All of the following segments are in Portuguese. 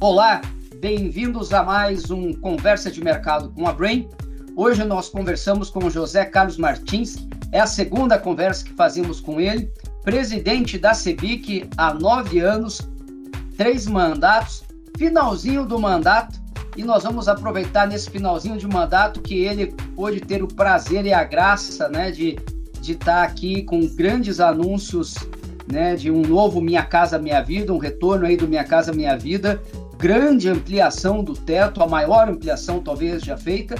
Olá, bem-vindos a mais um Conversa de Mercado com a Brain. Hoje nós conversamos com José Carlos Martins, é a segunda conversa que fazemos com ele, presidente da CEBIC há nove anos, três mandatos, finalzinho do mandato, e nós vamos aproveitar nesse finalzinho de mandato que ele pôde ter o prazer e a graça né, de de estar aqui com grandes anúncios né, de um novo Minha Casa Minha Vida, um retorno aí do Minha Casa Minha Vida, grande ampliação do teto, a maior ampliação talvez já feita,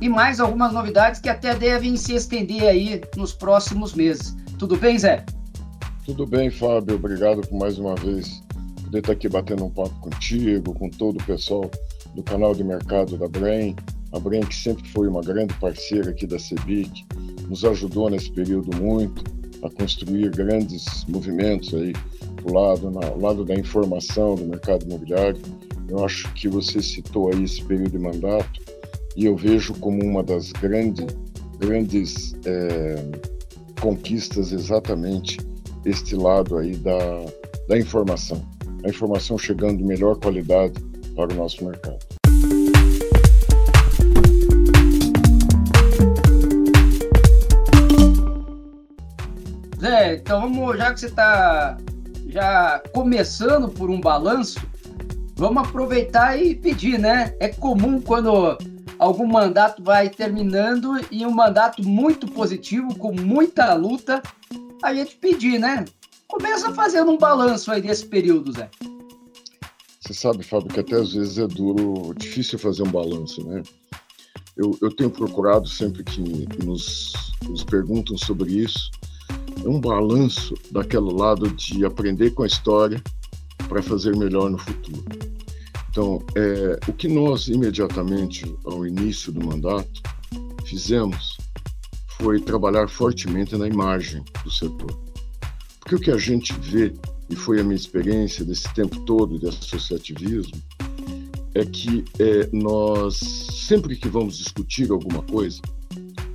e mais algumas novidades que até devem se estender aí nos próximos meses. Tudo bem, Zé? Tudo bem, Fábio. Obrigado por mais uma vez poder estar aqui batendo um papo contigo, com todo o pessoal do canal de mercado da Brain. A Brain que sempre foi uma grande parceira aqui da CEBIC, nos ajudou nesse período muito a construir grandes movimentos aí lado, na, lado da informação do mercado imobiliário. Eu acho que você citou aí esse período de mandato e eu vejo como uma das grandes, grandes é, conquistas exatamente este lado aí da, da informação. A informação chegando de melhor qualidade para o nosso mercado. Zé, então vamos, já que você está já começando por um balanço, vamos aproveitar e pedir, né? É comum quando algum mandato vai terminando e um mandato muito positivo, com muita luta, a gente pedir, né? Começa fazendo um balanço aí desse período, Zé. Você sabe, Fábio, que até às vezes é duro, difícil fazer um balanço, né? Eu, eu tenho procurado sempre que nos, nos perguntam sobre isso, um balanço daquele lado de aprender com a história para fazer melhor no futuro. Então, é, o que nós imediatamente ao início do mandato fizemos foi trabalhar fortemente na imagem do setor. Porque o que a gente vê, e foi a minha experiência desse tempo todo de associativismo, é que é, nós, sempre que vamos discutir alguma coisa,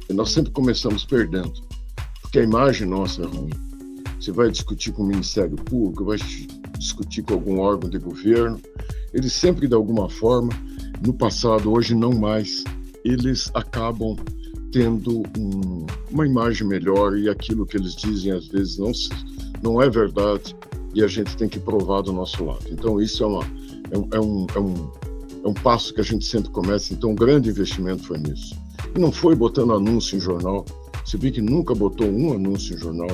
nós sempre começamos perdendo porque a imagem nossa é ruim. Você vai discutir com o Ministério Público, vai discutir com algum órgão de governo, eles sempre, de alguma forma, no passado, hoje não mais, eles acabam tendo um, uma imagem melhor e aquilo que eles dizem às vezes não, não é verdade e a gente tem que provar do nosso lado. Então, isso é, uma, é, um, é, um, é, um, é um passo que a gente sempre começa. Então, um grande investimento foi nisso. E não foi botando anúncio em jornal, você vê que nunca botou um anúncio em jornal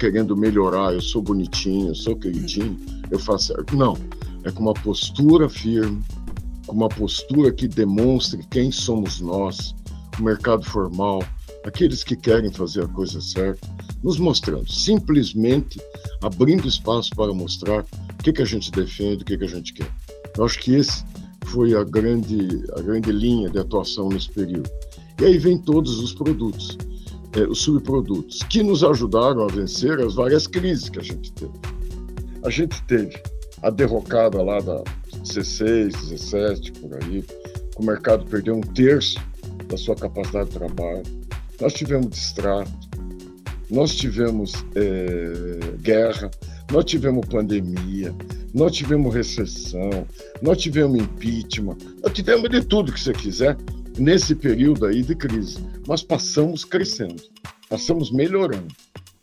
querendo melhorar, eu sou bonitinho, eu sou queridinho, eu faço certo. Não, é com uma postura firme, com uma postura que demonstre quem somos nós, o mercado formal, aqueles que querem fazer a coisa certa, nos mostrando, simplesmente abrindo espaço para mostrar o que, que a gente defende, o que, que a gente quer. Eu acho que esse foi a grande, a grande linha de atuação nesse período. E aí vem todos os produtos é, os subprodutos, que nos ajudaram a vencer as várias crises que a gente teve. A gente teve a derrocada lá da 16, 17, por aí, o mercado perdeu um terço da sua capacidade de trabalho. Nós tivemos distrato, nós tivemos é, guerra, nós tivemos pandemia, nós tivemos recessão, nós tivemos impeachment, nós tivemos de tudo que você quiser nesse período aí de crise. Nós passamos crescendo, passamos melhorando.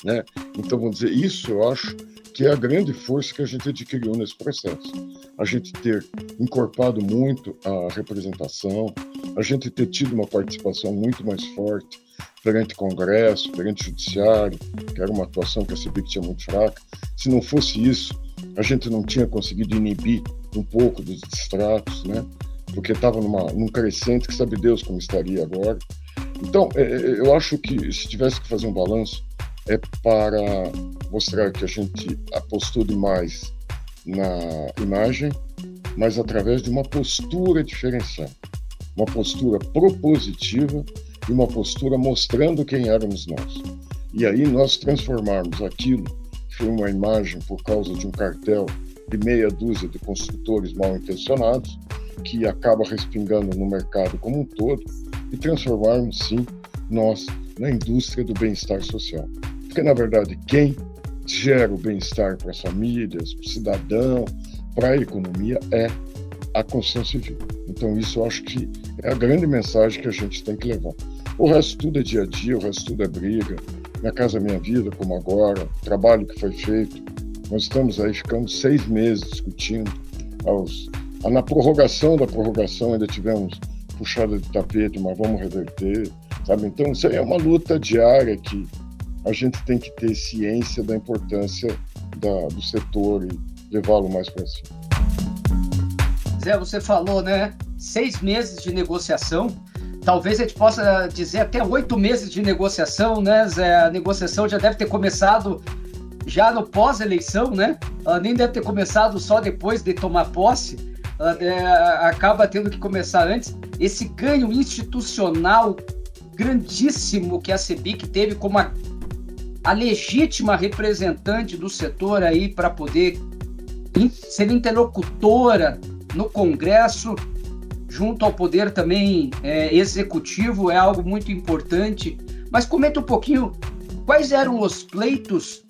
Né? Então, vamos dizer, isso eu acho que é a grande força que a gente adquiriu nesse processo. A gente ter encorpado muito a representação, a gente ter tido uma participação muito mais forte perante Congresso, perante Judiciário, que era uma atuação que a CPIC tinha muito fraca. Se não fosse isso, a gente não tinha conseguido inibir um pouco dos distratos, né? Porque estava num crescente que sabe Deus como estaria agora. Então, é, é, eu acho que se tivesse que fazer um balanço, é para mostrar que a gente apostou demais na imagem, mas através de uma postura diferenciada, uma postura propositiva e uma postura mostrando quem éramos nós. E aí nós transformarmos aquilo que foi uma imagem por causa de um cartel de meia dúzia de construtores mal intencionados, que acaba respingando no mercado como um todo, e transformarmos, sim, nós na indústria do bem-estar social. Porque, na verdade, quem gera o bem-estar para as famílias, para o cidadão, para a economia é a construção civil. Então, isso eu acho que é a grande mensagem que a gente tem que levar. O resto tudo é dia a dia, o resto tudo é briga. Minha casa, minha vida, como agora, trabalho que foi feito. Nós estamos aí, ficamos seis meses discutindo. Aos, na prorrogação da prorrogação ainda tivemos puxada de tapete, mas vamos reverter, sabe? Então, isso aí é uma luta diária que a gente tem que ter ciência da importância da, do setor e levá-lo mais para cima. Zé, você falou, né? Seis meses de negociação. Talvez a gente possa dizer até oito meses de negociação, né, Zé? A negociação já deve ter começado já no pós-eleição, né? Ela nem deve ter começado só depois de tomar posse. Ela acaba tendo que começar antes. Esse ganho institucional grandíssimo que a CEBIC teve como a, a legítima representante do setor aí para poder ser interlocutora no Congresso, junto ao poder também é, executivo, é algo muito importante. Mas comenta um pouquinho quais eram os pleitos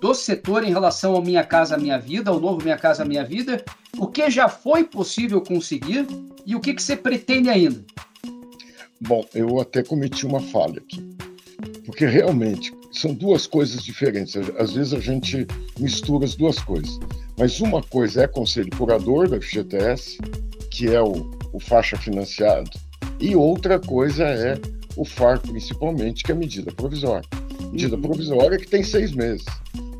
do setor em relação ao Minha Casa Minha Vida, ao novo Minha Casa Minha Vida, o que já foi possível conseguir e o que, que você pretende ainda? Bom, eu até cometi uma falha aqui, porque realmente são duas coisas diferentes. Às vezes a gente mistura as duas coisas. Mas uma coisa é conselho curador da FGTS, que é o, o faixa financiado, e outra coisa é o FAR, principalmente, que é a medida provisória. Medida uhum. provisória que tem seis meses.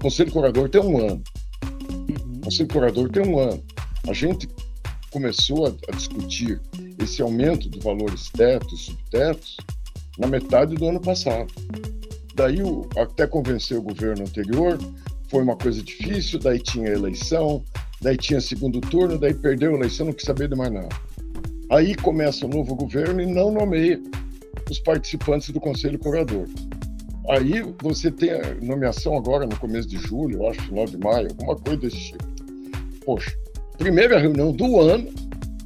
Conselho curador tem um ano. Uhum. Conselho curador tem um ano. A gente começou a, a discutir esse aumento de valores tetos, subtetos, na metade do ano passado. Daí, o, até convencer o governo anterior, foi uma coisa difícil, daí tinha eleição, daí tinha segundo turno, daí perdeu a eleição, não quis saber de mais nada. Aí começa o novo governo e não nomeia os participantes do Conselho Curador. Aí você tem a nomeação agora no começo de julho, eu acho, 9 de maio, alguma coisa desse tipo. Poxa, primeira reunião do ano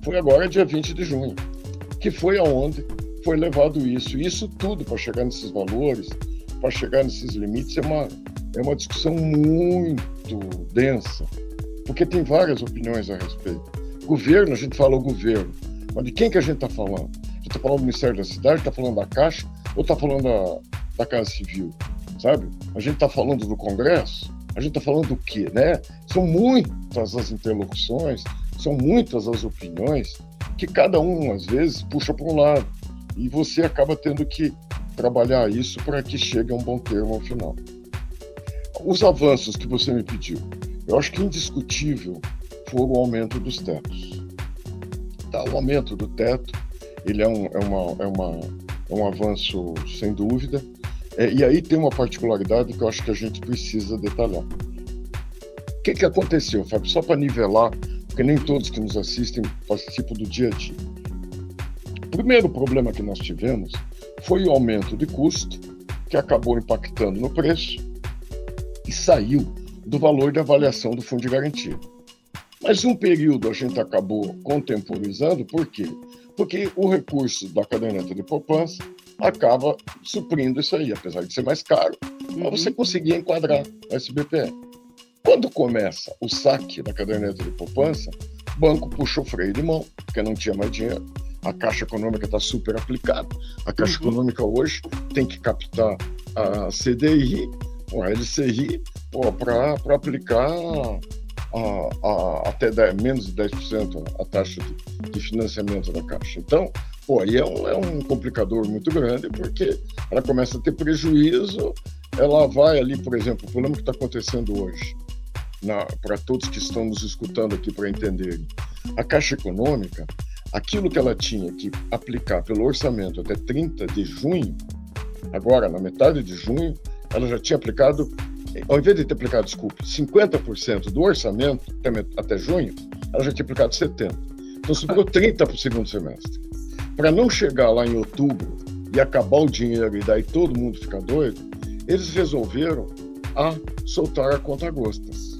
foi agora, dia 20 de junho, que foi aonde foi levado isso. Isso tudo para chegar nesses valores, para chegar nesses limites, é uma, é uma discussão muito densa, porque tem várias opiniões a respeito. Governo, a gente fala o governo, mas de quem que a gente está falando? A gente está falando do Ministério da Cidade, está falando da Caixa ou está falando da, da Casa Civil, sabe? A gente está falando do Congresso, a gente está falando do quê, né? São muitas as interlocuções, são muitas as opiniões que cada um, às vezes, puxa para um lado. E você acaba tendo que trabalhar isso para que chegue a um bom termo ao final. Os avanços que você me pediu, eu acho que indiscutível foi o aumento dos tetos. Tá, o aumento do teto, ele é um, é uma, é uma, é um avanço sem dúvida. É, e aí tem uma particularidade que eu acho que a gente precisa detalhar. O que, que aconteceu, Fábio? Só para nivelar, porque nem todos que nos assistem participam do dia a dia. O primeiro problema que nós tivemos foi o aumento de custo, que acabou impactando no preço e saiu do valor de avaliação do fundo de garantia. Mas um período a gente acabou contemporizando, por quê? Porque o recurso da caderneta de poupança acaba suprindo isso aí, apesar de ser mais caro, uhum. mas você conseguia enquadrar o SBPE. Quando começa o saque da caderneta de poupança, o banco puxa o freio de mão, porque não tinha mais dinheiro a Caixa Econômica está super aplicada. A Caixa uhum. Econômica hoje tem que captar a CDI, a LCI, para aplicar a, a, até 10, menos de 10% a taxa de, de, financiamento da Caixa. Então, pô, aí é um, é um complicador muito grande, porque ela começa a ter prejuízo, ela vai ali, por exemplo, o problema que está acontecendo hoje, para todos que estão nos escutando aqui para entenderem, a Caixa Econômica aquilo que ela tinha que aplicar pelo orçamento até 30 de junho, agora, na metade de junho, ela já tinha aplicado, ao invés de ter aplicado, desculpe, 50% do orçamento até, até junho, ela já tinha aplicado 70%. Então sobrou 30% para o segundo semestre. Para não chegar lá em outubro e acabar o dinheiro e daí todo mundo ficar doido, eles resolveram a soltar a conta gostas,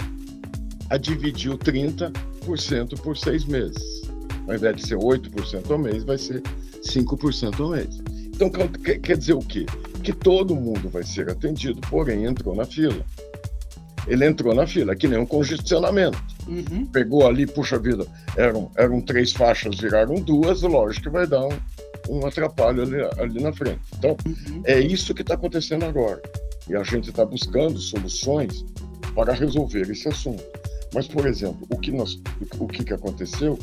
a dividir o 30% por seis meses ao invés de ser 8% ao mês, vai ser 5% ao mês. Então, quer dizer o quê? Que todo mundo vai ser atendido, porém entrou na fila. Ele entrou na fila, que nem um congestionamento. Uhum. Pegou ali, puxa vida, eram, eram três faixas, viraram duas, lógico que vai dar um, um atrapalho ali, ali na frente. Então, uhum. é isso que está acontecendo agora. E a gente está buscando soluções para resolver esse assunto. Mas, por exemplo, o que, nós, o que, que aconteceu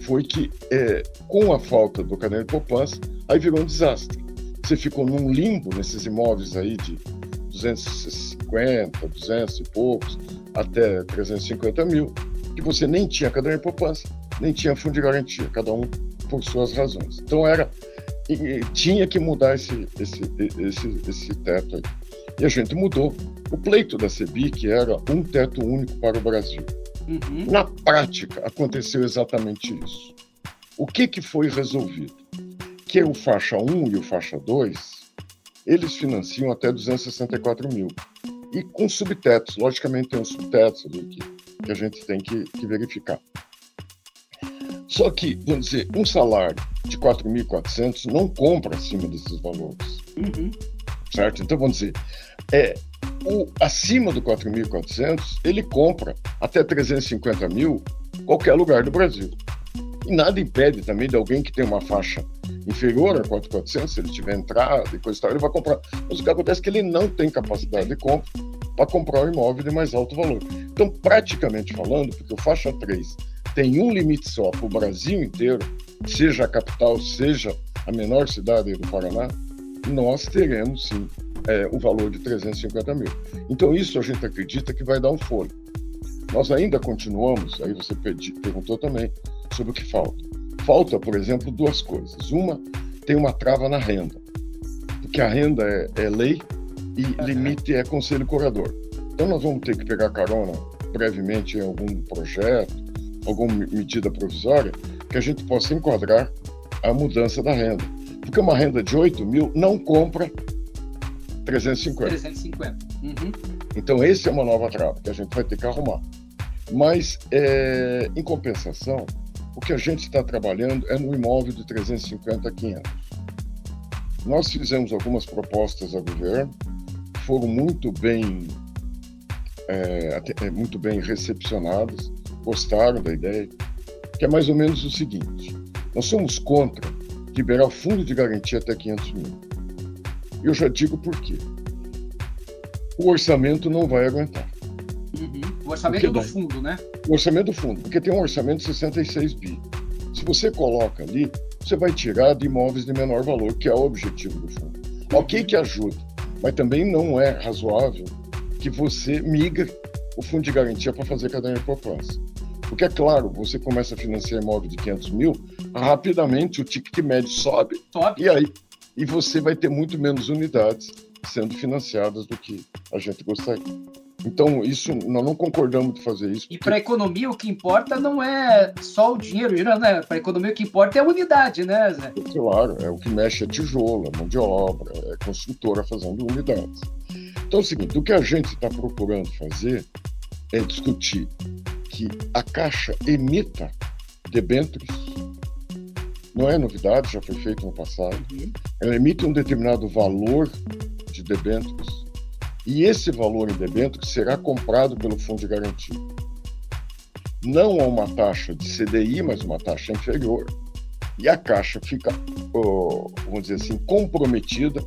foi que, é, com a falta do caderno de poupança, aí virou um desastre. Você ficou num limbo nesses imóveis aí de 250, 200 e poucos, até 350 mil, que você nem tinha caderno de poupança, nem tinha fundo de garantia, cada um por suas razões. Então era e, tinha que mudar esse, esse, esse, esse teto aí. E a gente mudou. O pleito da CEBIC era um teto único para o Brasil. Uhum. Na prática, aconteceu exatamente isso. O que, que foi resolvido? Que o faixa 1 e o faixa 2, eles financiam até 264 mil. E com subtetos, logicamente tem uns subtetos ali que, que a gente tem que, que verificar. Só que, vamos dizer, um salário de 4.400 não compra acima desses valores. Uhum. Certo? Então, vamos dizer, é, o, acima do 4.400, ele compra até 350 mil qualquer lugar do Brasil. E nada impede também de alguém que tem uma faixa inferior a 4.400, se ele tiver entrada e coisa e tal, ele vai comprar. Mas o que acontece é que ele não tem capacidade de compra para comprar um imóvel de mais alto valor. Então, praticamente falando, porque o faixa 3 tem um limite só para o Brasil inteiro, seja a capital, seja a menor cidade do Paraná, nós teremos sim é, o valor de 350 mil. Então, isso a gente acredita que vai dar um fôlego. Nós ainda continuamos, aí você perguntou também sobre o que falta. Falta, por exemplo, duas coisas. Uma, tem uma trava na renda, porque a renda é, é lei e limite é conselho curador. Então, nós vamos ter que pegar carona brevemente em algum projeto, alguma medida provisória, que a gente possa enquadrar a mudança da renda. Porque uma renda de 8 mil não compra 350. 350. Uhum. Então, esse é uma nova trava que a gente vai ter que arrumar. Mas, é, em compensação, o que a gente está trabalhando é no imóvel de 350 a 500. Nós fizemos algumas propostas ao governo, foram muito bem, é, é, muito bem recepcionadas, gostaram da ideia, que é mais ou menos o seguinte: nós somos contra liberar o fundo de garantia até 500 mil. Eu já digo por quê. O orçamento não vai aguentar. Uhum. Orçamento do fundo, né? O orçamento do fundo, porque tem um orçamento de 66 bi. Se você coloca ali, você vai tirar de imóveis de menor valor, que é o objetivo do fundo. Uhum. Ok que ajuda, mas também não é razoável que você migra o fundo de garantia para fazer cadeia de poupança. Porque, é claro, você começa a financiar imóvel de 500 mil, rapidamente o ticket médio sobe, sobe. e aí e você vai ter muito menos unidades sendo financiadas do que a gente gostaria. Então, isso nós não concordamos de fazer isso. E para a economia, o que importa não é só o dinheiro né? Para a economia, o que importa é a unidade, né, Zé? Claro, é o que mexe é tijolo, é mão de obra, é construtora fazendo unidades. Então, é o seguinte: o que a gente está procurando fazer é discutir que a Caixa emita debêntures não é novidade, já foi feito no passado. Uhum. Ela emite um determinado valor de debêntures e esse valor em debêntures será comprado pelo fundo de garantia. Não a uma taxa de CDI, mas uma taxa inferior. E a Caixa fica, vamos dizer assim, comprometida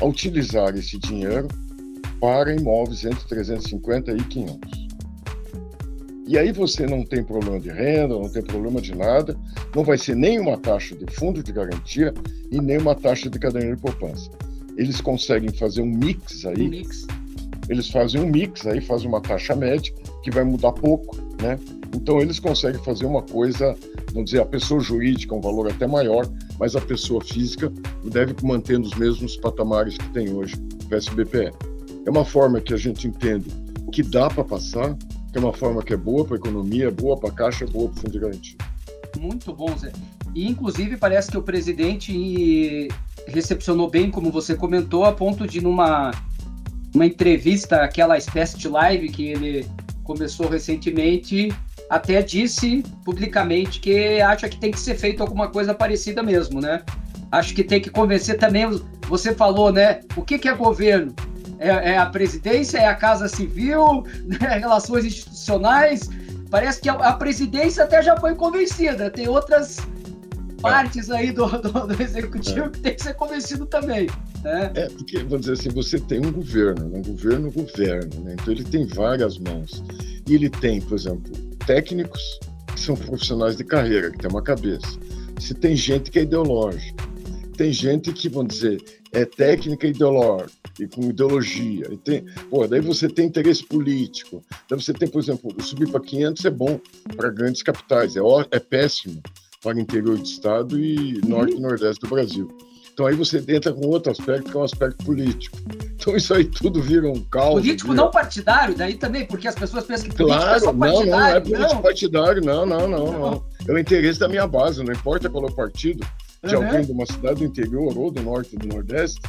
a utilizar esse dinheiro para imóveis entre 350 e 500. E aí você não tem problema de renda, não tem problema de nada, não vai ser nem uma taxa de fundo de garantia e nem uma taxa de caderneta de poupança. Eles conseguem fazer um mix aí. Um mix. Eles fazem um mix aí, fazem uma taxa média, que vai mudar pouco, né? Então eles conseguem fazer uma coisa, vamos dizer, a pessoa jurídica um valor até maior, mas a pessoa física deve manter os mesmos patamares que tem hoje o SBPE. É uma forma que a gente entende que dá para passar, que é uma forma que é boa para a economia, boa para a caixa, boa para o fundo de garantia. Muito bom, Zé. E, inclusive, parece que o presidente recepcionou bem, como você comentou, a ponto de, numa uma entrevista, aquela espécie de live que ele começou recentemente, até disse publicamente que acha que tem que ser feito alguma coisa parecida mesmo, né? Acho que tem que convencer também. Você falou, né? O que, que é governo? é, é a presidência, é a Casa Civil, né, relações institucionais. parece que a, a presidência até já foi convencida. Tem outras partes aí do, do, do executivo é. que tem que ser convencido também. Né? É, porque, vamos dizer assim, você tem um governo, né? um governo governo, né? então ele tem várias mãos. E ele tem, por exemplo, técnicos que são profissionais de carreira, que tem uma cabeça. Se tem gente que é ideológica, tem gente que, vamos dizer, é técnica ideológica, e com ideologia. E tem, pô, daí você tem interesse político. Daí você tem, por exemplo, subir para 500 é bom para grandes capitais, é, é péssimo para o interior do estado e norte e nordeste do Brasil. Então aí você entra com outro aspecto, que é um aspecto político. Então isso aí tudo vira um caos. Político vira... não partidário, daí também, porque as pessoas pensam que político claro, é só partidário. Não, não, é político não. partidário, não, não, não, não. É o interesse da minha base, não importa qual é o partido de uhum. alguém de uma cidade do interior ou do norte ou do nordeste,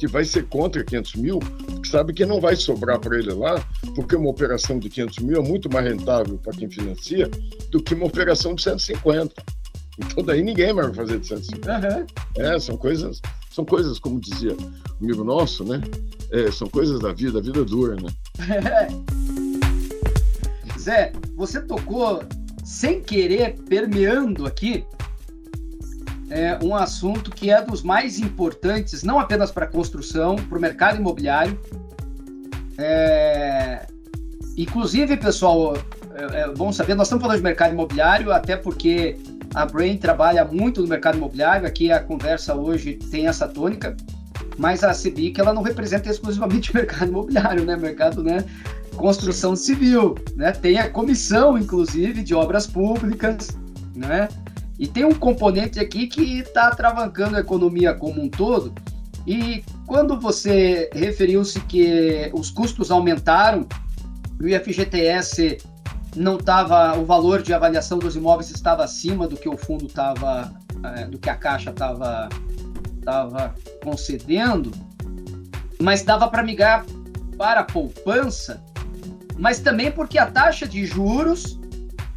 que vai ser contra 500 mil, que sabe que não vai sobrar para ele lá, porque uma operação de 500 mil é muito mais rentável para quem financia do que uma operação de 150. Então daí ninguém vai fazer de 150. Uhum. É, são coisas, são coisas, como dizia o amigo nosso, né? É, são coisas da vida, a vida é dura, né? Zé, você tocou sem querer, permeando aqui, é, um assunto que é dos mais importantes, não apenas para a construção, para o mercado imobiliário. É, inclusive, pessoal, é, é bom saber, nós estamos falando de mercado imobiliário, até porque a Brain trabalha muito no mercado imobiliário. Aqui a conversa hoje tem essa tônica, mas a CBIC ela não representa exclusivamente o mercado imobiliário, né? Mercado, né? Construção civil, né? Tem a comissão, inclusive, de obras públicas, né? E tem um componente aqui que está travancando a economia como um todo. E quando você referiu-se que os custos aumentaram, o IFGTS não estava, o valor de avaliação dos imóveis estava acima do que o fundo estava, é, do que a Caixa estava tava concedendo, mas dava para migrar para a poupança, mas também porque a taxa de juros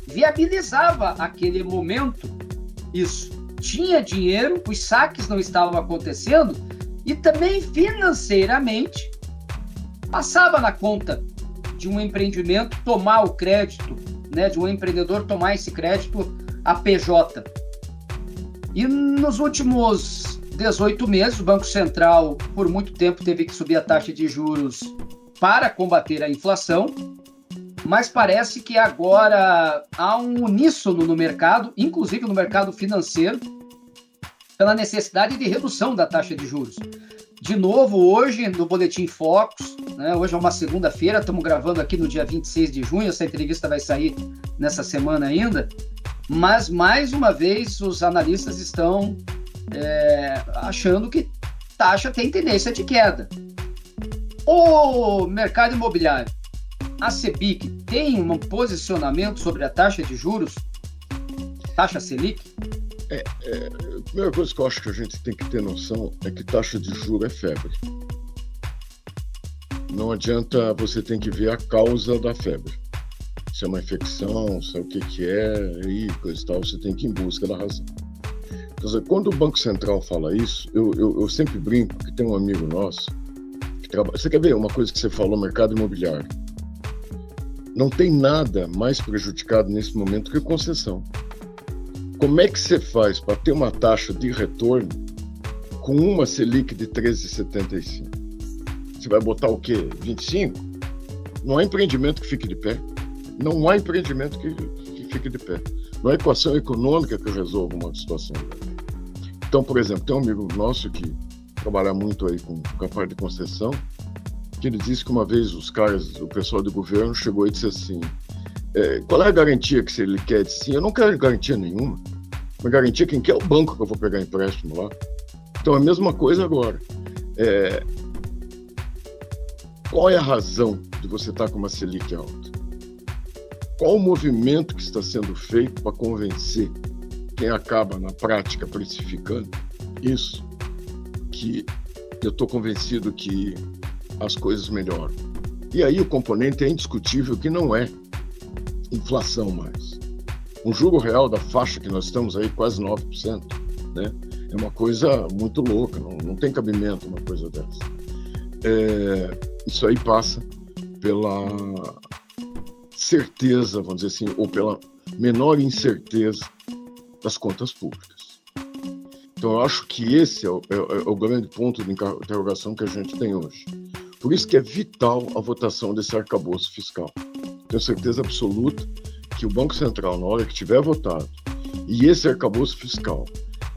viabilizava aquele momento isso. Tinha dinheiro, os saques não estavam acontecendo e também financeiramente passava na conta de um empreendimento tomar o crédito, né, de um empreendedor tomar esse crédito a PJ. E nos últimos 18 meses, o Banco Central, por muito tempo, teve que subir a taxa de juros para combater a inflação mas parece que agora há um uníssono no mercado, inclusive no mercado financeiro, pela necessidade de redução da taxa de juros. De novo, hoje, no Boletim Focus, né, hoje é uma segunda-feira, estamos gravando aqui no dia 26 de junho, essa entrevista vai sair nessa semana ainda, mas mais uma vez os analistas estão é, achando que taxa tem tendência de queda. O mercado imobiliário a CEBIC tem um posicionamento sobre a taxa de juros, taxa Selic? É, é, a primeira coisa que eu acho que a gente tem que ter noção é que taxa de juros é febre. Não adianta você tem que ver a causa da febre. Se é uma infecção, se é o que, que é, e coisa e tal, você tem que ir em busca da razão. Então, quando o Banco Central fala isso, eu, eu, eu sempre brinco que tem um amigo nosso que trabalha. Você quer ver uma coisa que você falou, mercado imobiliário? Não tem nada mais prejudicado nesse momento que concessão. Como é que você faz para ter uma taxa de retorno com uma Selic de 13,75? Você vai botar o quê? 25? Não há empreendimento que fique de pé. Não há empreendimento que, que fique de pé. Não há equação econômica que resolva uma situação. Então, por exemplo, tem um amigo nosso que trabalha muito aí com, com a parte de concessão, que ele disse que uma vez os caras, o pessoal do governo chegou e disse assim: é, qual é a garantia que ele quer? Disse assim: eu não quero garantia nenhuma. Uma garantia quem quer é o banco que eu vou pegar empréstimo lá. Então é a mesma coisa agora. É, qual é a razão de você estar com uma Selic alta? Qual o movimento que está sendo feito para convencer quem acaba na prática precificando isso? Que eu estou convencido que as coisas melhoram. E aí o componente é indiscutível que não é inflação mais. O juro real da faixa que nós estamos aí, quase 9%, né? É uma coisa muito louca, não, não tem cabimento uma coisa dessa. É, isso aí passa pela certeza, vamos dizer assim, ou pela menor incerteza das contas públicas. Então, eu acho que esse é o, é, é o grande ponto de interrogação que a gente tem hoje. Por isso que é vital a votação desse arcabouço fiscal. Tenho certeza absoluta que o Banco Central, na hora que tiver votado, e esse arcabouço fiscal,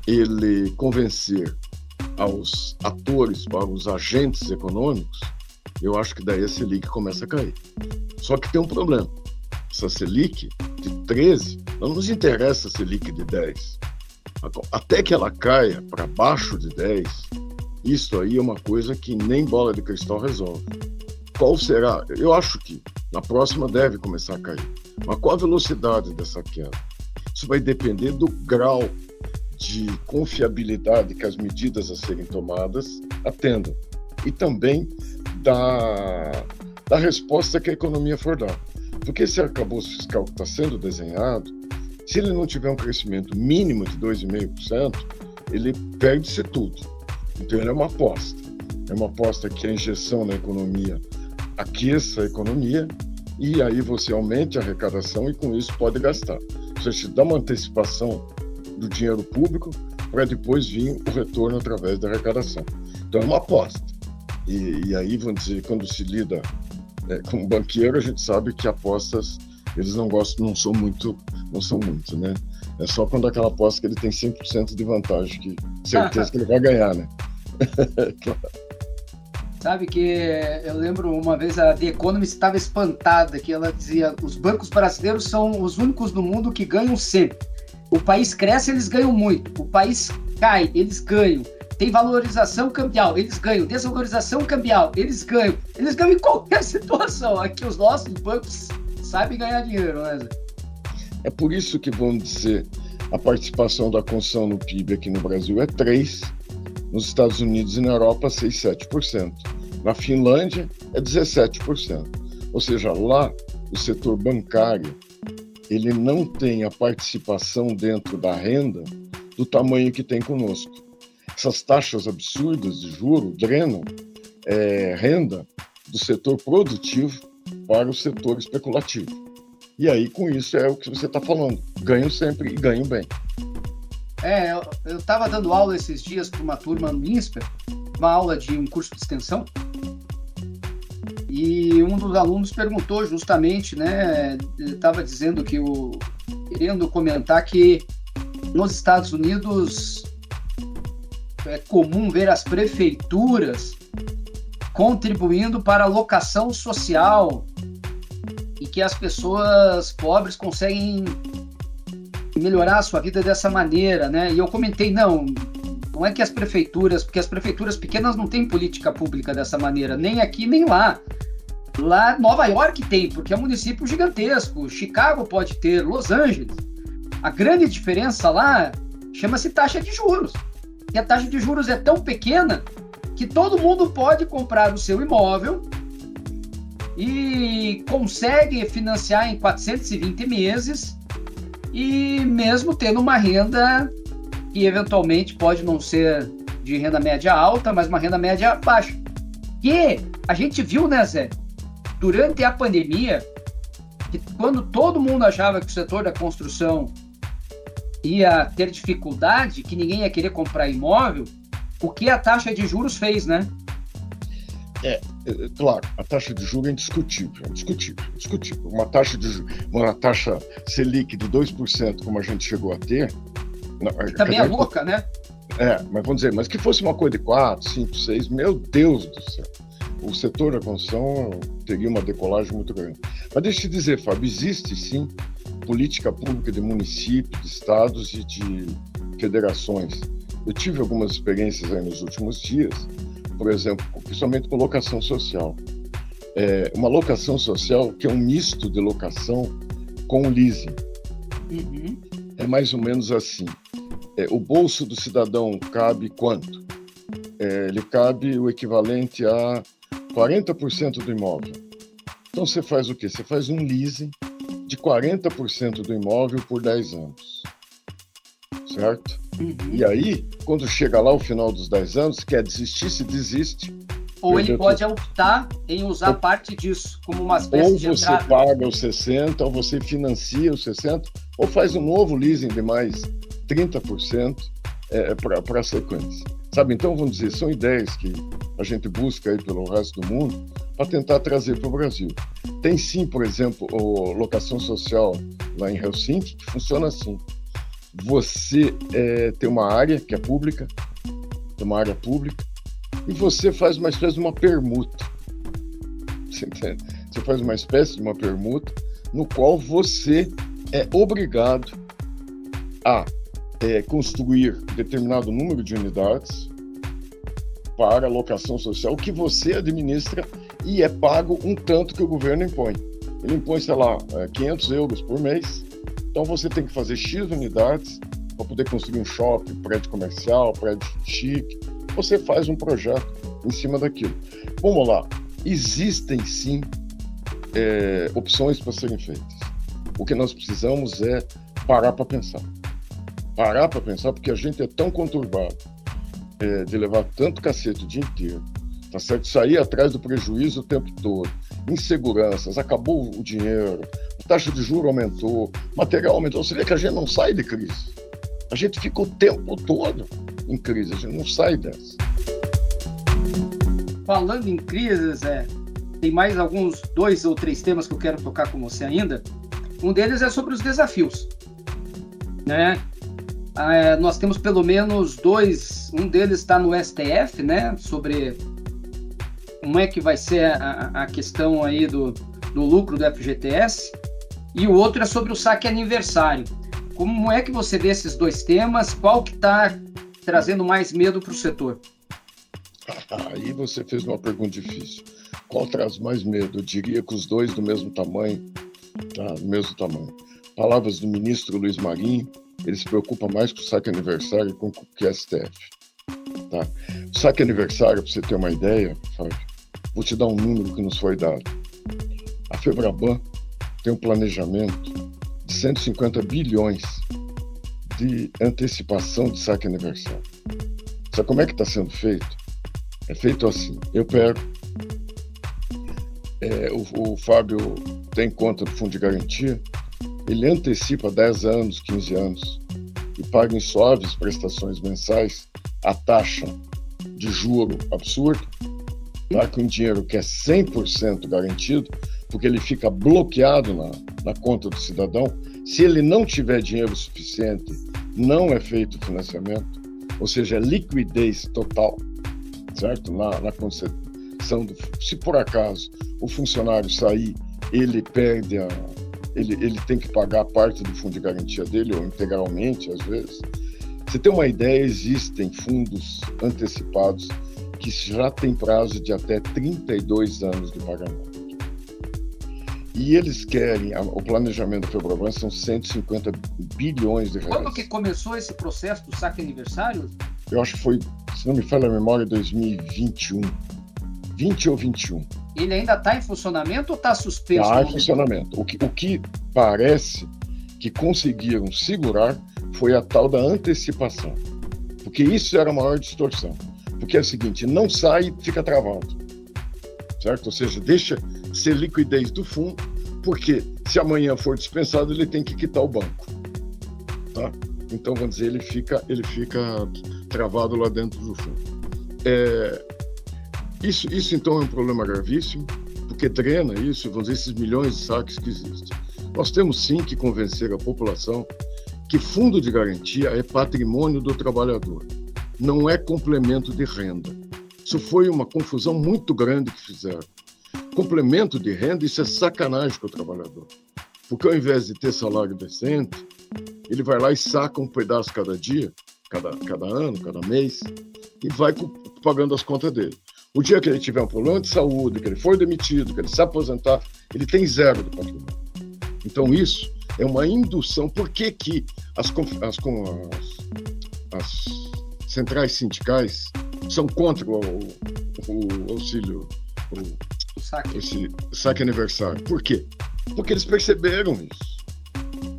ele convencer aos atores, para os agentes econômicos, eu acho que daí a Selic começa a cair. Só que tem um problema. Essa Selic de 13, não nos interessa a Selic de 10. Até que ela caia para baixo de 10, isso aí é uma coisa que nem bola de cristal resolve. Qual será? Eu acho que na próxima deve começar a cair. Mas qual a velocidade dessa queda? Isso vai depender do grau de confiabilidade que as medidas a serem tomadas atendam e também da, da resposta que a economia for dar. Porque esse arcabouço fiscal que está sendo desenhado, se ele não tiver um crescimento mínimo de 2,5%, ele perde-se tudo. Então, ele é uma aposta. É uma aposta que a injeção na economia aqueça a economia e aí você aumente a arrecadação e com isso pode gastar. Você te dá uma antecipação do dinheiro público para depois vir o retorno através da arrecadação. Então é uma aposta. E, e aí, vamos dizer, quando se lida é, com um banqueiro, a gente sabe que apostas eles não gostam, não são muito, não são muito, né? É só quando aquela aposta que ele tem 100% de vantagem, que certeza que ele vai ganhar, né? Sabe que eu lembro uma vez a The Economist estava espantada que ela dizia os bancos brasileiros são os únicos no mundo que ganham sempre. O país cresce, eles ganham muito. O país cai, eles ganham. Tem valorização cambial, eles ganham. Desvalorização cambial, eles ganham. Eles ganham em qualquer situação. Aqui os nossos bancos sabem ganhar dinheiro, né? É por isso que vão dizer a participação da construção no PIB aqui no Brasil é 3, nos Estados Unidos e na Europa 6, 7%. Na Finlândia é 17%. Ou seja, lá o setor bancário ele não tem a participação dentro da renda do tamanho que tem conosco. Essas taxas absurdas de juro drenam é, renda do setor produtivo para o setor especulativo. E aí, com isso, é o que você está falando. Ganho sempre e ganho bem. É, eu estava dando aula esses dias para uma turma no INSPER, uma aula de um curso de extensão, e um dos alunos perguntou justamente, né, estava dizendo que o querendo comentar que nos Estados Unidos é comum ver as prefeituras contribuindo para a locação social e que as pessoas pobres conseguem melhorar a sua vida dessa maneira, né? E eu comentei, não, não é que as prefeituras, porque as prefeituras pequenas não têm política pública dessa maneira, nem aqui nem lá. Lá, Nova York tem, porque é um município gigantesco. Chicago pode ter, Los Angeles. A grande diferença lá chama-se taxa de juros. E a taxa de juros é tão pequena que todo mundo pode comprar o seu imóvel e consegue financiar em 420 meses e mesmo tendo uma renda que eventualmente pode não ser de renda média alta, mas uma renda média baixa. Que a gente viu, né, Zé? durante a pandemia, que quando todo mundo achava que o setor da construção ia ter dificuldade, que ninguém ia querer comprar imóvel, o que a taxa de juros fez, né? É, é claro, a taxa de juros é indiscutível, é indiscutível, é indiscutível. Uma taxa de uma taxa Selic de 2%, como a gente chegou a ter. Também é louca, né? É, mas vamos dizer, mas que fosse uma coisa de 4, 5, 6, meu Deus do céu o setor da construção teria uma decolagem muito grande. Mas deixa eu te dizer, Fábio, existe sim política pública de municípios, de estados e de federações. Eu tive algumas experiências aí nos últimos dias, por exemplo, principalmente com locação social. É uma locação social que é um misto de locação com leasing. Uhum. É mais ou menos assim. É, o bolso do cidadão cabe quanto? É, ele cabe o equivalente a 40% do imóvel. Então você faz o quê? Você faz um leasing de 40% do imóvel por 10 anos. Certo? Uhum. E aí, quando chega lá o final dos 10 anos, quer desistir, se desiste, Ou ele pode optar em usar ou, parte disso como uma espécie ou de Ou você paga os 60, ou você financia os 60, ou faz um novo leasing de mais 30% é, para a sequência. Sabe, então, vamos dizer, são ideias que a gente busca aí pelo resto do mundo para tentar trazer para o Brasil. Tem sim, por exemplo, a locação social lá em Helsinki, que funciona assim. Você é, tem uma área que é pública, tem uma área pública, e você faz uma espécie de uma permuta. Você, entende? você faz uma espécie de uma permuta no qual você é obrigado a é, construir determinado número de unidades para locação social que você administra e é pago um tanto que o governo impõe. Ele impõe, sei lá, 500 é, euros por mês. Então você tem que fazer X unidades para poder construir um shopping, prédio comercial, prédio chique. Você faz um projeto em cima daquilo. Vamos lá. Existem sim é, opções para serem feitas. O que nós precisamos é parar para pensar parar para pensar, porque a gente é tão conturbado é, de levar tanto cacete o dia inteiro, tá certo? Sair atrás do prejuízo o tempo todo, inseguranças, acabou o dinheiro, a taxa de juro aumentou, material aumentou. Você vê que a gente não sai de crise. A gente fica o tempo todo em crise, a gente não sai dessa. Falando em crises, é, tem mais alguns dois ou três temas que eu quero tocar com você ainda. Um deles é sobre os desafios, né? é, nós temos pelo menos dois, um deles está no STF, né, sobre como é que vai ser a, a questão aí do, do lucro do FGTS, e o outro é sobre o saque aniversário. Como é que você vê esses dois temas? Qual que está trazendo mais medo para o setor? Aí você fez uma pergunta difícil. Qual traz mais medo? Eu diria que os dois do mesmo tamanho, tá? Do mesmo tamanho. Palavras do ministro Luiz Marinho, ele se preocupa mais com o saque aniversário com que o STF. Tá? O saque aniversário, para você ter uma ideia, Fábio, vou te dar um número que nos foi dado. A Febraban tem um planejamento de 150 bilhões de antecipação de saque aniversário. Sabe como é que está sendo feito? É feito assim: eu pego, é, o, o Fábio tem conta do fundo de garantia, ele antecipa 10 anos, 15 anos e paga em suaves prestações mensais a taxa de juro absurdo, tá? com dinheiro que é 100% garantido, porque ele fica bloqueado na, na conta do cidadão. Se ele não tiver dinheiro suficiente, não é feito financiamento, ou seja, é liquidez total, certo? Na, na concessão do. Se por acaso o funcionário sair, ele perde a, ele, ele tem que pagar parte do fundo de garantia dele, ou integralmente, às vezes. Você tem uma ideia, existem fundos antecipados que já têm prazo de até 32 anos de pagamento. E eles querem, o planejamento da Febraban são 150 bilhões de reais. Quando que começou esse processo do saque aniversário? Eu acho que foi, se não me falha a memória, 2021. 20 ou 21 ele ainda está em funcionamento ou está suspenso? Está em funcionamento. O que, o que parece que conseguiram segurar foi a tal da antecipação. Porque isso era a maior distorção. Porque é o seguinte, não sai fica travado. Certo? Ou seja, deixa ser liquidez do fundo, porque se amanhã for dispensado, ele tem que quitar o banco. Tá? Então, vamos dizer, ele fica, ele fica travado lá dentro do fundo. É, isso, isso então é um problema gravíssimo, porque drena isso, vamos dizer, esses milhões de saques que existem. Nós temos sim que convencer a população que fundo de garantia é patrimônio do trabalhador, não é complemento de renda. Isso foi uma confusão muito grande que fizeram. Complemento de renda, isso é sacanagem com o trabalhador. Porque ao invés de ter salário decente, ele vai lá e saca um pedaço cada dia, cada, cada ano, cada mês, e vai pagando as contas dele. O dia que ele tiver um problema de saúde, que ele for demitido, que ele se aposentar, ele tem zero do patrimônio. Então, isso é uma indução. Por que, que as, as, as, as centrais sindicais são contra o, o auxílio, o, o saque. Esse saque aniversário? Por quê? Porque eles perceberam isso.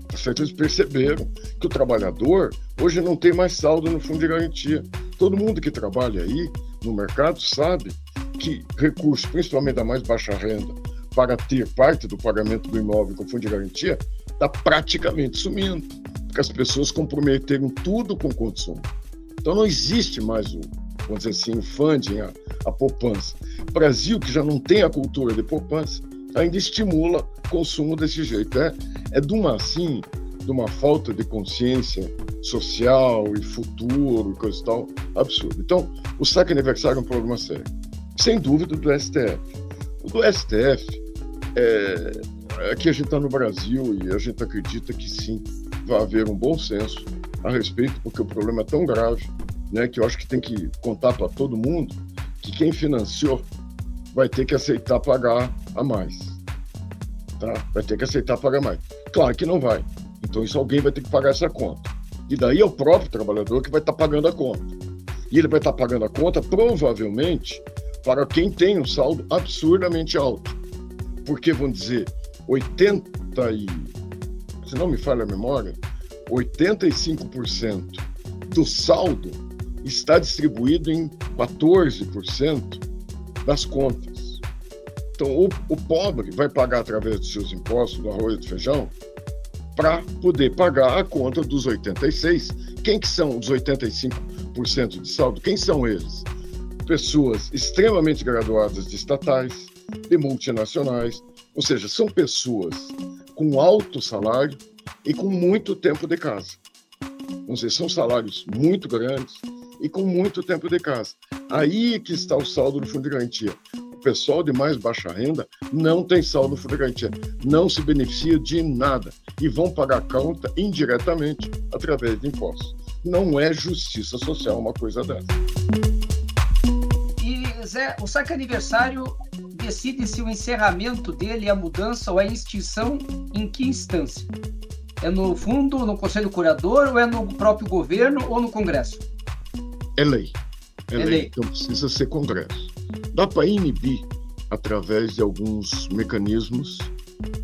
Tá certo? Eles perceberam que o trabalhador hoje não tem mais saldo no fundo de garantia. Todo mundo que trabalha aí no mercado sabe que recursos, principalmente da mais baixa renda, para ter parte do pagamento do imóvel com fundo de garantia, está praticamente sumindo, porque as pessoas comprometeram tudo com o consumo. Então não existe mais o, vamos dizer assim, o funding, a, a poupança. O Brasil, que já não tem a cultura de poupança, ainda estimula consumo desse jeito. É, é de uma, assim, de uma falta de consciência social e futuro e coisa e tal, absurdo. Então, o saque aniversário é um problema sério. Sem dúvida do STF. O do STF, é, aqui a gente está no Brasil e a gente acredita que sim, vai haver um bom senso a respeito, porque o problema é tão grave, né, que eu acho que tem que contar para todo mundo que quem financiou vai ter que aceitar pagar a mais. Tá? Vai ter que aceitar pagar mais. Claro que não vai. Então isso alguém vai ter que pagar essa conta. E daí é o próprio trabalhador que vai estar tá pagando a conta. E ele vai estar tá pagando a conta provavelmente para quem tem um saldo absurdamente alto. Porque, vamos dizer, 80 e... Se não me falha a memória, 85% do saldo está distribuído em 14% das contas. Então, o, o, pobre vai pagar através dos seus impostos, do arroz e do feijão, para poder pagar a conta dos 86. Quem que são os 85% de saldo? Quem são eles? Pessoas extremamente graduadas de estatais, de multinacionais, ou seja, são pessoas com alto salário e com muito tempo de casa. Seja, são salários muito grandes e com muito tempo de casa. Aí que está o saldo do fundo de garantia. O pessoal de mais baixa renda não tem saldo do fundo de garantia, não se beneficia de nada e vão pagar conta indiretamente através de impostos. Não é justiça social uma coisa dessa. E Zé, o saque aniversário decide se o encerramento dele, a mudança ou a extinção em que instância? É no fundo, no Conselho Curador, ou é no próprio governo ou no Congresso? É lei. É, é lei. lei. Então precisa ser Congresso. Dá para inibir através de alguns mecanismos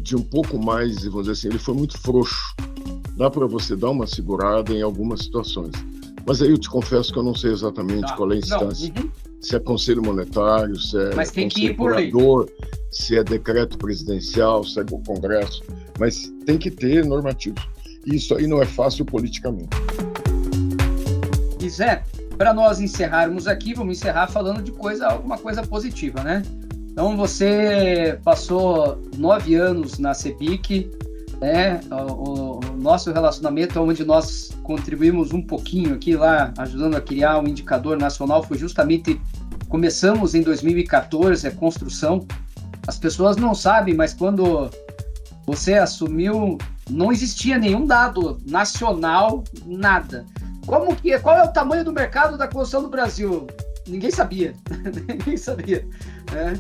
de um pouco mais, vamos dizer assim, ele foi muito frouxo. Dá para você dar uma segurada em algumas situações. Mas aí eu te confesso que eu não sei exatamente tá. qual é a instância. Uhum. Se é Conselho Monetário, se é Mas tem que ir por Curador, lei. se é decreto presidencial, se é o Congresso. Mas tem que ter normativos. Isso aí não é fácil politicamente. E Zé, para nós encerrarmos aqui, vamos encerrar falando de coisa, alguma coisa positiva, né? Então você passou nove anos na CEBIC, né? O, o, nosso relacionamento, onde nós contribuímos um pouquinho aqui lá, ajudando a criar um indicador nacional, foi justamente começamos em 2014 a construção. As pessoas não sabem, mas quando você assumiu, não existia nenhum dado nacional, nada. Como que, qual é o tamanho do mercado da construção no Brasil? Ninguém sabia, ninguém sabia. Né?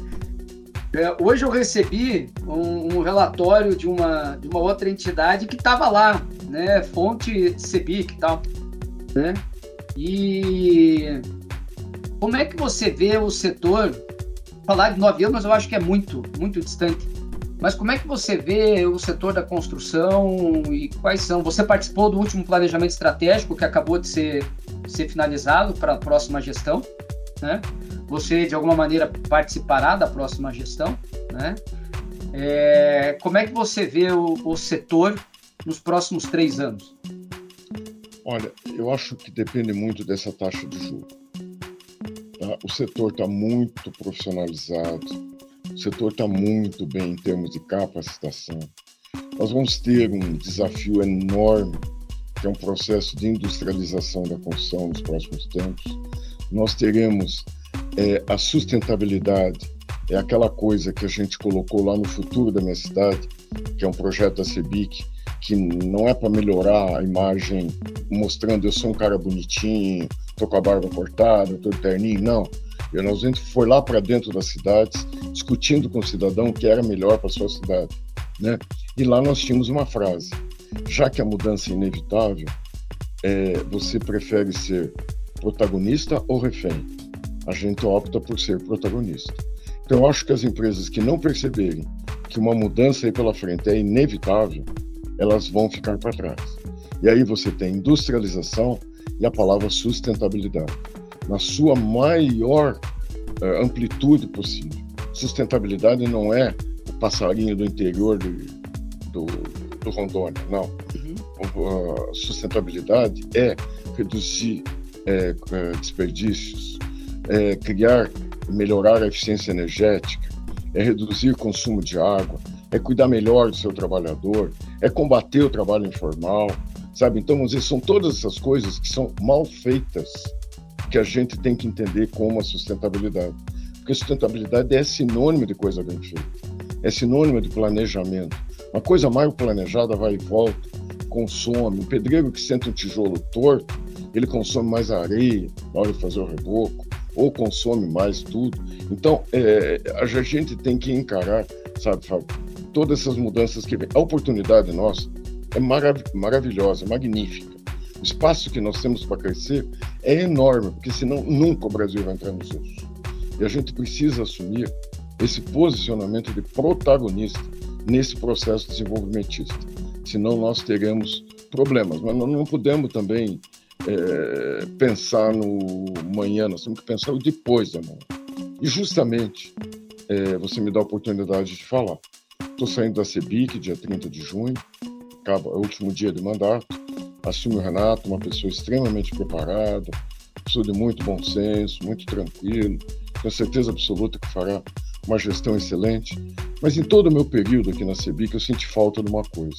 É, hoje eu recebi um, um, relatório de uma, de uma outra entidade que estava lá, né? Fonte CEBIC e tal, né? E como é que você vê o setor? Falar de nove anos, eu acho que é muito, muito distante. Mas como é que você vê o setor da construção e quais são? Você participou do último planejamento estratégico que acabou de ser, ser finalizado para a próxima gestão, né? Você, de alguma maneira, participará da próxima gestão, né? É, como é que você vê o, o setor nos próximos três anos? Olha, eu acho que depende muito dessa taxa de juros. Tá? O setor está muito profissionalizado, o setor está muito bem em termos de capacitação. Nós vamos ter um desafio enorme, que é um processo de industrialização da construção nos próximos tempos. Nós teremos é, a sustentabilidade, é aquela coisa que a gente colocou lá no futuro da minha cidade, que é um projeto da CEBIC, que não é para melhorar a imagem mostrando eu sou um cara bonitinho, tô com a barba cortada, tô terninho, não. E nós foi lá para dentro das cidades, discutindo com o cidadão o que era melhor para sua cidade, né? E lá nós tínhamos uma frase: já que a mudança é inevitável, é, você prefere ser protagonista ou refém? A gente opta por ser protagonista. Então, eu acho que as empresas que não perceberem que uma mudança aí pela frente é inevitável, elas vão ficar para trás. E aí você tem industrialização e a palavra sustentabilidade na sua maior uh, amplitude possível. Sustentabilidade não é o passarinho do interior do, do, do Rondônia, não. Uhum. A sustentabilidade é reduzir é, é, desperdícios, é criar, melhorar a eficiência energética, é reduzir o consumo de água, é cuidar melhor do seu trabalhador, é combater o trabalho informal, sabe? Então, vamos dizer, são todas essas coisas que são mal feitas que a gente tem que entender como a sustentabilidade. Porque sustentabilidade é sinônimo de coisa bem feita, é sinônimo de planejamento. Uma coisa mal planejada vai e volta, consome. Um pedreiro que senta um tijolo torto, ele consome mais areia na hora de fazer o reboco, ou consome mais tudo. Então, é, a gente tem que encarar, sabe, Fábio, todas essas mudanças que vem. A oportunidade nossa é marav maravilhosa, magnífica. O espaço que nós temos para crescer é enorme, porque senão nunca o Brasil vai entrar nos eixos. E a gente precisa assumir esse posicionamento de protagonista nesse processo desenvolvimentista. Senão nós teremos problemas. Mas nós não podemos também é, pensar no manhã, nós temos que pensar o depois da manhã. E justamente é, você me dá a oportunidade de falar. Estou saindo da CEBIC dia 30 de junho, acaba, é o último dia de mandato. Assume o Renato, uma pessoa extremamente preparada, pessoa de muito bom senso, muito tranquilo, tenho certeza absoluta que fará uma gestão excelente. Mas em todo o meu período aqui na CEBIC, eu senti falta de uma coisa,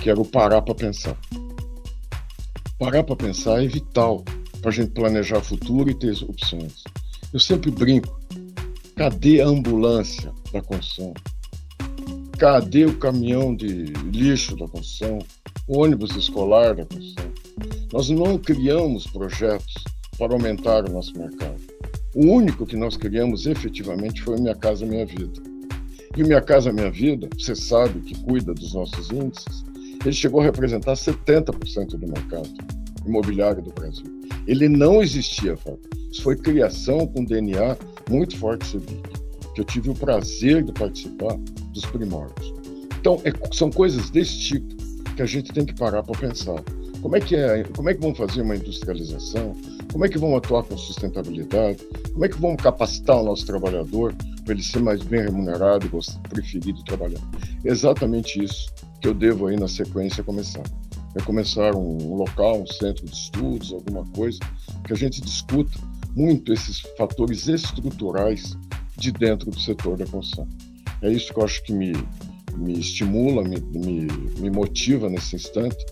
que era o parar para pensar. Parar para pensar é vital para a gente planejar o futuro e ter opções. Eu sempre brinco, cadê a ambulância da construção? Cadê o caminhão de lixo da construção? O ônibus escolar da construção? Nós não criamos projetos para aumentar o nosso mercado. O único que nós criamos efetivamente foi Minha Casa Minha Vida. E Minha Casa Minha Vida, você sabe que cuida dos nossos índices, ele chegou a representar 70% do mercado imobiliário do Brasil. Ele não existia, Fábio. Isso foi criação com DNA muito forte Civic que eu tive o prazer de participar dos primórdios. Então, é, são coisas desse tipo que a gente tem que parar para pensar. Como é que é, como é que vamos fazer uma industrialização? Como é que vamos atuar com sustentabilidade? Como é que vamos capacitar o nosso trabalhador para ele ser mais bem remunerado preferido trabalhar? Exatamente isso que eu devo aí na sequência começar. É começar um local, um centro de estudos, alguma coisa que a gente discuta muito esses fatores estruturais de dentro do setor da construção. É isso que eu acho que me, me estimula, me, me, me motiva nesse instante,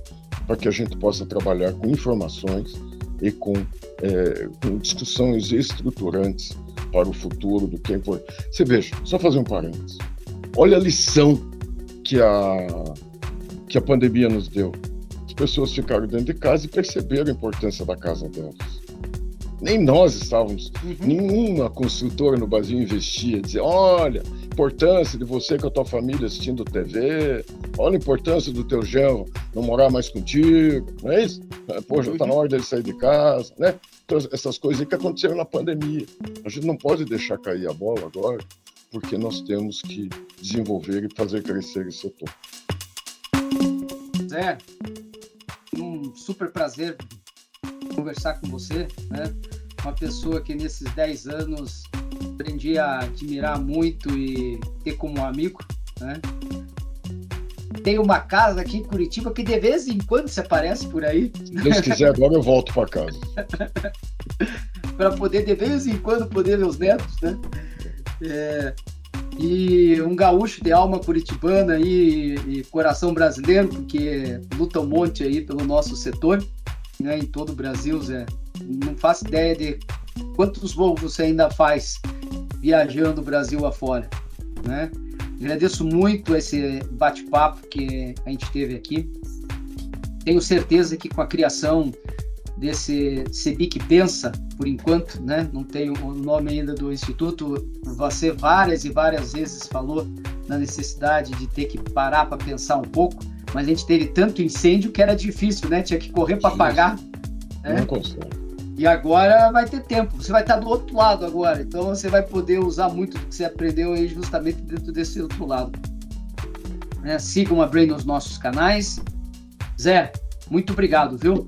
para que a gente possa trabalhar com informações e com, é, com discussões estruturantes para o futuro do que importante. Você veja, só fazer um parênteses. Olha a lição que a, que a pandemia nos deu. As pessoas ficaram dentro de casa e perceberam a importância da casa delas nem nós estávamos, uhum. nenhuma construtora no Brasil investia, dizia, olha, importância de você com a tua família assistindo TV, olha a importância do teu genro não morar mais contigo, não é isso? Pô, já está na hora dele sair de casa, né? Essas coisas que aconteceram na pandemia. A gente não pode deixar cair a bola agora, porque nós temos que desenvolver e fazer crescer esse setor. Zé, um super prazer conversar com você, né? Uma pessoa que nesses 10 anos aprendi a admirar muito e ter como amigo, né? Tem uma casa aqui em Curitiba que de vez em quando se aparece por aí. Se Deus quiser, agora eu volto para casa. para poder, de vez em quando, poder ver os netos, né? É, e um gaúcho de alma curitibana e, e coração brasileiro, porque luta um monte aí pelo nosso setor né, em todo o Brasil, Zé. Não faço ideia de quantos voos você ainda faz viajando o Brasil afora, né? Agradeço muito esse bate-papo que a gente teve aqui. Tenho certeza que com a criação desse CEBIC Pensa, por enquanto, né? Não tenho o nome ainda do instituto. Você várias e várias vezes falou na necessidade de ter que parar para pensar um pouco mas a gente teve tanto incêndio que era difícil, né? Tinha que correr para apagar. Né? Não consegue. E agora vai ter tempo. Você vai estar do outro lado agora. Então você vai poder usar muito do que você aprendeu aí justamente dentro desse outro lado. Né? Sigam a Brain nos nossos canais. Zé, muito obrigado, viu?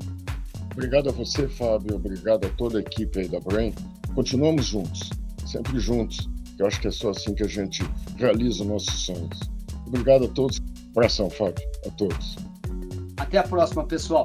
Obrigado a você, Fábio. Obrigado a toda a equipe aí da Brain. Continuamos juntos. sempre juntos. Eu acho que é só assim que a gente realiza nossos sonhos. Obrigado a todos. Abração, Fábio. A todos. Até a próxima, pessoal.